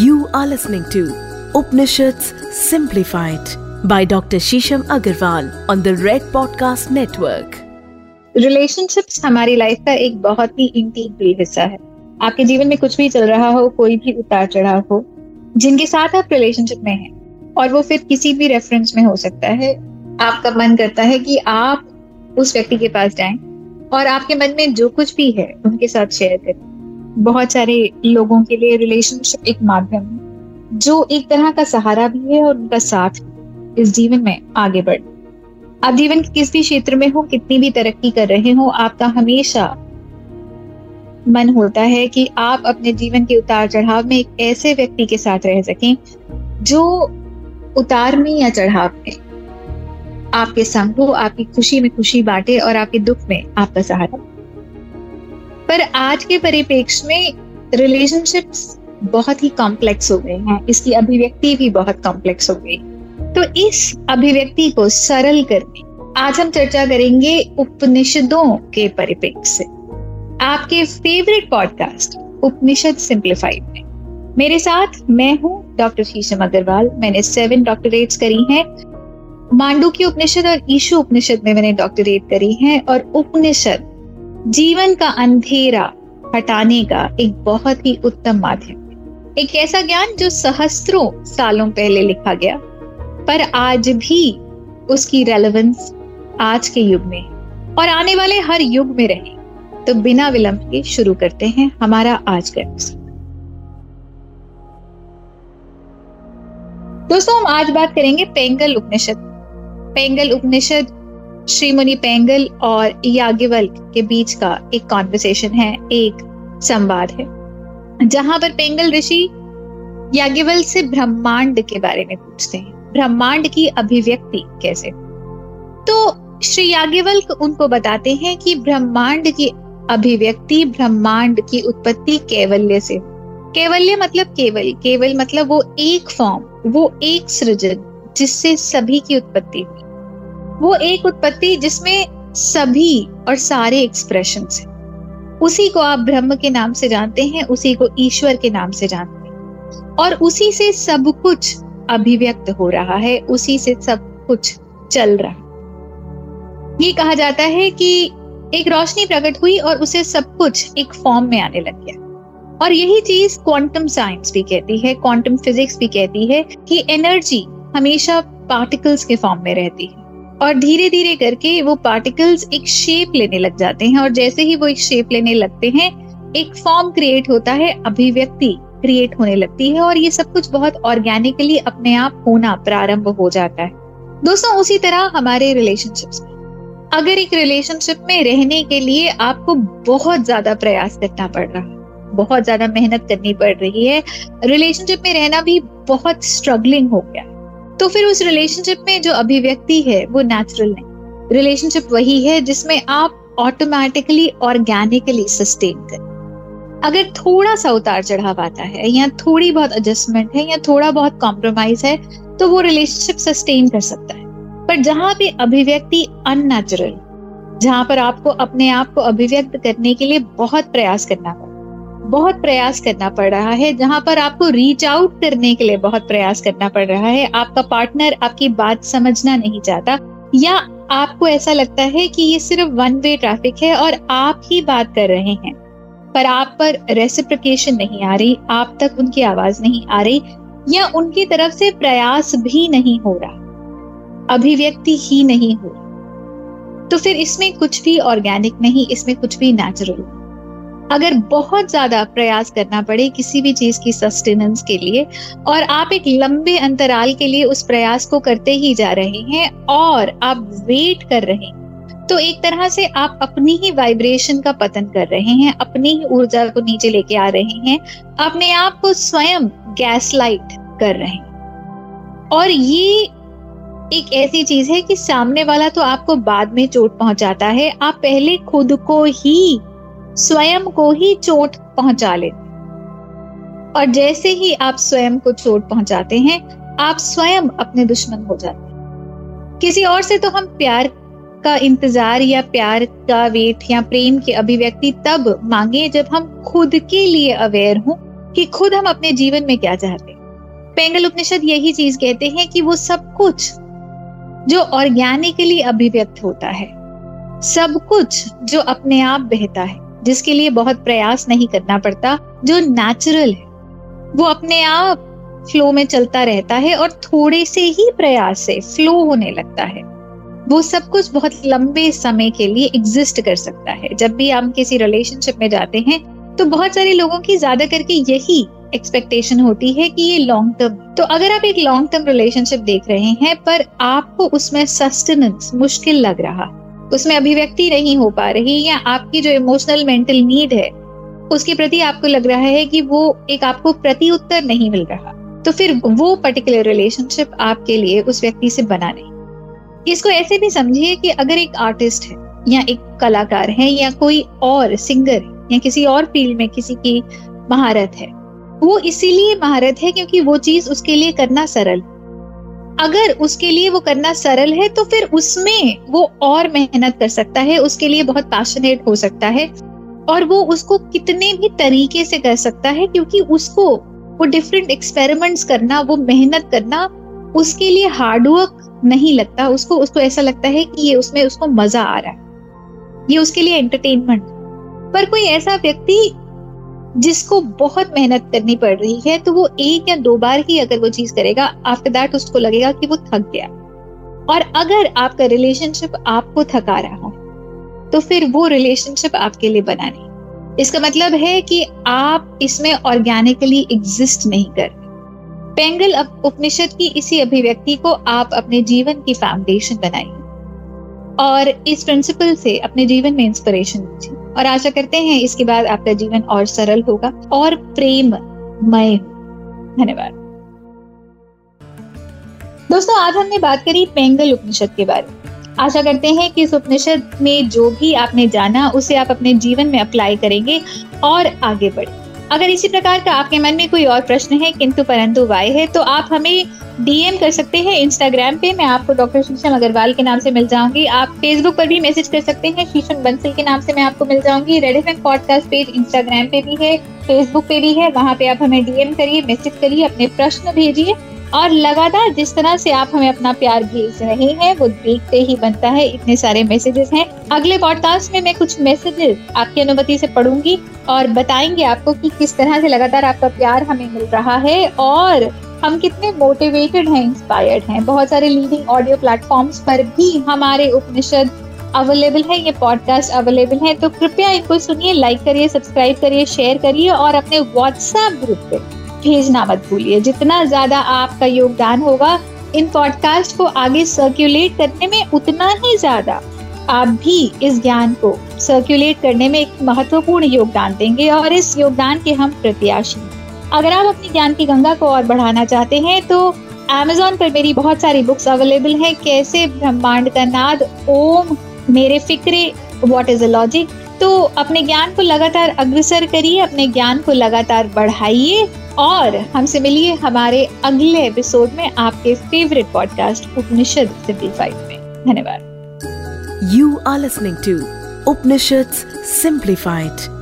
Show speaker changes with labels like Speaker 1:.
Speaker 1: You are listening to Upanishads Simplified by Dr. Shisham Agarwal on the Red Podcast Network.
Speaker 2: Relationships हमारी life का एक बहुत ही integral हिस्सा है आपके जीवन में कुछ भी चल रहा हो, कोई भी उतार चढ़ाव हो, जिनके साथ आप रिलेशनशिप में हैं, और वो फिर किसी भी रेफरेंस में हो सकता है आपका मन करता है कि आप उस व्यक्ति के पास जाएँ, और आपके मन में जो कुछ भी है, उनके साथ शेयर करें बहुत सारे लोगों के लिए रिलेशनशिप एक माध्यम है, जो एक तरह का सहारा भी है और उनका साथ इस जीवन में आगे बढ़। आप जीवन के किस भी क्षेत्र में हो, कितनी भी तरक्की कर रहे हो, आपका हमेशा मन होता है कि आप अपने जीवन के उतार चढ़ाव में एक ऐसे व्यक्ति के साथ रह सकें, जो उतार में या चढ़ाव में आपके संग हो, आपकी खुशी में खुशी बांटे और आपके दुख में आपका सहारा पर आज के परिप्रेक्ष्य में रिलेशनशिप्स बहुत ही कॉम्प्लेक्स हो गए हैं। इसकी अभिव्यक्ति भी बहुत कॉम्प्लेक्स हो गई। तो इस अभिव्यक्ति को सरल करने, आज हम चर्चा करेंगे उपनिषदों के परिप्रेक्ष्य से। आपके फेवरेट पॉडकास्ट उपनिषद सिंप्लीफाइड में। मेरे साथ मैं हूँ डॉक्टर शीशम अग्रवाल मैंने सेवन डॉक्टरेट्स करी हैं। मांडू की उपनिषद और ईशु उपनिषद में मैंने डॉक्टरेट करी है और उपनिषद जीवन का अंधेरा हटाने का एक बहुत ही उत्तम माध्यम एक ऐसा ज्ञान जो सहस्त्रों सालों पहले लिखा गया, पर आज भी उसकी रेलेवेंस आज के युग में और आने वाले हर युग में रहे। तो बिना विलंब के शुरू करते हैं हमारा आज का एपिसोड दोस्तों, हम आज बात करेंगे पेंगल उपनिषद पेंगल उपनिषद श्री मुनि पेंगल और याज्ञवल्क के बीच का एक कॉन्वर्सेशन है, एक संवाद है, जहाँ पर पेंगल ऋषि याज्ञवल्क से ब्रह्मांड के बारे में पूछते हैं। ब्रह्मांड की अभिव्यक्ति कैसे? तो श्री याज्ञवल्क उनको बताते हैं कि ब्रह्मांड की अभिव्यक्ति, ब्रह्मांड की उत्पत्ति कैवल्य से। कैवल्य मतलब केवल केवल मतलब वो एक फॉर्म वो एक सृजन, जिससे सभी की उत्पत्ति हुई। वो एक उत्पत्ति जिसमें सभी और सारे एक्सप्रेशन है। उसी को आप ब्रह्म के नाम से जानते हैं, उसी को ईश्वर के नाम से जानते हैं। और उसी से सब कुछ अभिव्यक्त हो रहा है, उसी से सब कुछ चल रहा है। ये कहा जाता है कि एक रोशनी प्रकट हुई और उसे सब कुछ एक फॉर्म में आने लग गया। और यही चीज़ क्वांटम साइंस भी कहती है क्वांटम फिजिक्स भी कहती है कि एनर्जी हमेशा पार्टिकल्स के फॉर्म में रहती है। और धीरे धीरे करके वो पार्टिकल्स एक शेप लेने लग जाते हैं और जैसे ही वो एक शेप लेने लगते हैं, एक फॉर्म क्रिएट होता है, अभिव्यक्ति क्रिएट होने लगती है और ये सब कुछ बहुत ऑर्गेनिकली अपने आप होना प्रारंभ हो जाता है। दोस्तों, उसी तरह हमारे रिलेशनशिप्स में। अगर एक रिलेशनशिप में रहने के लिए आपको बहुत ज़्यादा प्रयास करना पड़ रहा है, बहुत ज़्यादा मेहनत करनी पड़ रही है रिलेशनशिप में रहना भी बहुत स्ट्रगलिंग हो गया। तो फिर उस रिलेशनशिप में जो अभिव्यक्ति है, वो नेचुरल नहीं। रिलेशनशिप वही है जिसमें आप ऑटोमेटिकली ऑर्गेनिकली सस्टेन करें। अगर थोड़ा सा उतार चढ़ाव आता है, या थोड़ी बहुत एडजस्टमेंट है, या थोड़ा बहुत कॉम्प्रोमाइज है तो वो रिलेशनशिप सस्टेन कर सकता है। पर जहाँ पे अभिव्यक्ति अननेचुरल जहाँ पर आपको अपने आप को अभिव्यक्त करने के लिए बहुत प्रयास करना पड़ता बहुत प्रयास करना पड़ रहा है, जहाँ पर आपको रीच आउट करने के लिए बहुत प्रयास करना पड़ रहा है। आपका पार्टनर आपकी बात समझना नहीं चाहता, या आपको ऐसा लगता है कि ये सिर्फ़ वन वे ट्रैफ़िक है और आप ही बात कर रहे हैं, पर आप पर रेसिप्रिकेशन नहीं आ रही, आप तक उनकी आवाज़ नहीं आ रही, या उनकी तरफ़ से प्रयास भी नहीं हो रहा, अभिव्यक्ति ही नहीं हो तो फिर इसमें कुछ भी ऑर्गेनिक नहीं, इसमें कुछ भी नेचुरल अगर बहुत ज़्यादा प्रयास करना पड़े किसी भी चीज़ की सस्टेनेंस के लिए, और आप एक लंबे अंतराल के लिए उस प्रयास को करते ही जा रहे हैं, और आप वेट कर रहे हैं तो एक तरह से आप अपनी ही वाइब्रेशन का पतन कर रहे हैं, अपनी ही ऊर्जा को नीचे लेके आ रहे हैं, अपने आप को स्वयं गैस लाइट कर रहे हैं। और ये एक ऐसी चीज़ है कि सामने वाला तो आपको बाद में चोट पहुंचाता है, आप पहले खुद को ही स्वयं को ही चोट पहुँचा लेते और जैसे ही आप स्वयं को चोट पहुंचाते हैं, आप स्वयं अपने दुश्मन हो जाते हैं। किसी और से तो हम प्यार का इंतज़ार या प्यार का वेट या प्रेम की अभिव्यक्ति तब मांगे जब हम खुद के लिए अवेयर हों कि खुद हम अपने जीवन में क्या चाहते हैं। पेंगल उपनिषद यही चीज़ कहते हैं कि वो सब कुछ, जो ऑर्गेनिकली अभिव्यक्त होता है, सब कुछ जो अपने आप बहता है जिसके लिए बहुत प्रयास नहीं करना पड़ता, जो नेचुरल है। वो अपने आप फ्लो में चलता रहता है और थोड़े से ही प्रयास से फ्लो होने लगता है। वो सब कुछ बहुत लंबे समय के लिए एग्जिस्ट कर सकता है। जब भी हम किसी रिलेशनशिप में जाते हैं तो बहुत सारे लोगों की ज़्यादा करके यही एक्सपेक्टेशन होती है कि ये लॉन्ग टर्म तो अगर आप एक लॉन्ग टर्म रिलेशनशिप देख रहे हैं, पर आपको उसमें सस्टेनेंस मुश्किल लग रहा उसमें अभिव्यक्ति नहीं हो पा रही या आपकी जो इमोशनल मेंटल नीड है, उसके प्रति आपको लग रहा है कि वो एक आपको प्रति उत्तर नहीं मिल रहा। तो फिर वो पर्टिकुलर रिलेशनशिप आपके लिए उस व्यक्ति से बना नहीं। इसको ऐसे भी समझिए कि अगर एक आर्टिस्ट है, या एक कलाकार है, या कोई और सिंगर या किसी और फ़ील्ड में किसी की महारत है, वो इसीलिए महारत है क्योंकि वो चीज़ उसके लिए करना सरल अगर उसके लिए वो करना सरल है तो फिर उसमें वो और मेहनत कर सकता है, उसके लिए बहुत पैशनेट हो सकता है, और वो उसको कितने भी तरीके से कर सकता है, क्योंकि उसको वो डिफरेंट एक्सपेरिमेंट्स करना, वो मेहनत करना, उसके लिए हार्डवर्क नहीं लगता। उसको उसको ऐसा लगता है कि ये उसमें उसको मज़ा आ रहा है। ये उसके लिए एंटरटेनमेंट पर कोई ऐसा व्यक्ति जिसको बहुत मेहनत करनी पड़ रही है तो वो एक या दो बार ही अगर वो चीज़ करेगा आफ्टर दैट उसको लगेगा कि वो थक गया। और अगर आपका रिलेशनशिप आपको थका रहा हो तो फिर वो रिलेशनशिप आपके लिए बना नहीं। इसका मतलब है कि आप इसमें ऑर्गेनिकली एग्जिस्ट नहीं कर पेंगल उपनिषद की इसी अभिव्यक्ति को आप अपने जीवन की फाउंडेशन बनाइए। और इस प्रिंसिपल से अपने जीवन में इंस्पिरेशन लीजिए। और आशा करते हैं इसके बाद आपका जीवन और सरल होगा और प्रेममय धन्यवाद। दोस्तों, आज हमने बात करी पेंगल उपनिषद के बारे में। आशा करते हैं कि इस उपनिषद में जो भी आपने जाना, उसे आप अपने जीवन में अप्लाई करेंगे और आगे बढ़े। अगर इसी प्रकार का आपके मन में कोई और प्रश्न है, किंतु परंतु वाय है तो आप हमें डीएम कर सकते हैं इंस्टाग्राम पे। मैं आपको डॉक्टर शीशम अग्रवाल के नाम से मिल जाऊँगी। आप फेसबुक पर भी मैसेज कर सकते हैं। शीशम बंसल के नाम से मैं आपको मिल जाऊँगी। Red F podcast page Instagram पे भी है फेसबुक पे भी है। वहाँ पे आप हमें डीएम करिए मैसेज करिए, अपने प्रश्न भेजिए। और लगातार जिस तरह से आप हमें अपना प्यार भेज रहे हैं, वो देखते ही बनता है। इतने सारे मैसेजेस हैं। अगले पॉडकास्ट में मैं कुछ मैसेजेस आपकी अनुमति से पढ़ूँगी और बताएँगे आपको कि किस तरह से लगातार आपका प्यार हमें मिल रहा है। और हम कितने मोटिवेटेड हैं इंस्पायर्ड हैं। बहुत सारे लीडिंग ऑडियो प्लेटफॉर्म्स पर भी हमारे उपनिषद अवेलेबल है, ये पॉडकास्ट अवेलेबल है। तो कृपया इनको सुनिए लाइक करिए सब्सक्राइब करिए शेयर करिए और अपने व्हाट्सएप ग्रुप पे भेजना मत भूलिए। जितना ज़्यादा आपका योगदान होगा, इन पॉडकास्ट को आगे सर्कुलेट करने में उतना ही ज़्यादा आप भी इस ज्ञान को सर्कुलेट करने में एक महत्वपूर्ण योगदान देंगे और इस योगदान के हम प्रत्याशी अगर आप अपनी ज्ञान की गंगा को और बढ़ाना चाहते हैं तो Amazon पर मेरी बहुत सारी बुक्स अवेलेबल हैं, कैसे ब्रह्मांड का नाद, ओम, मेरे फिक्रे व्हाट इज़ अ लॉजिक तो अपने ज्ञान को लगातार अग्रसर करिए, अपने ज्ञान को लगातार बढ़ाइए, और हमसे मिलिए हमारे अगले एपिसोड में आपके फेवरेट पॉडकास्ट उपनिषद सिंप्लीफाइड में। धन्यवाद।
Speaker 1: You are listening to Upanishad simplified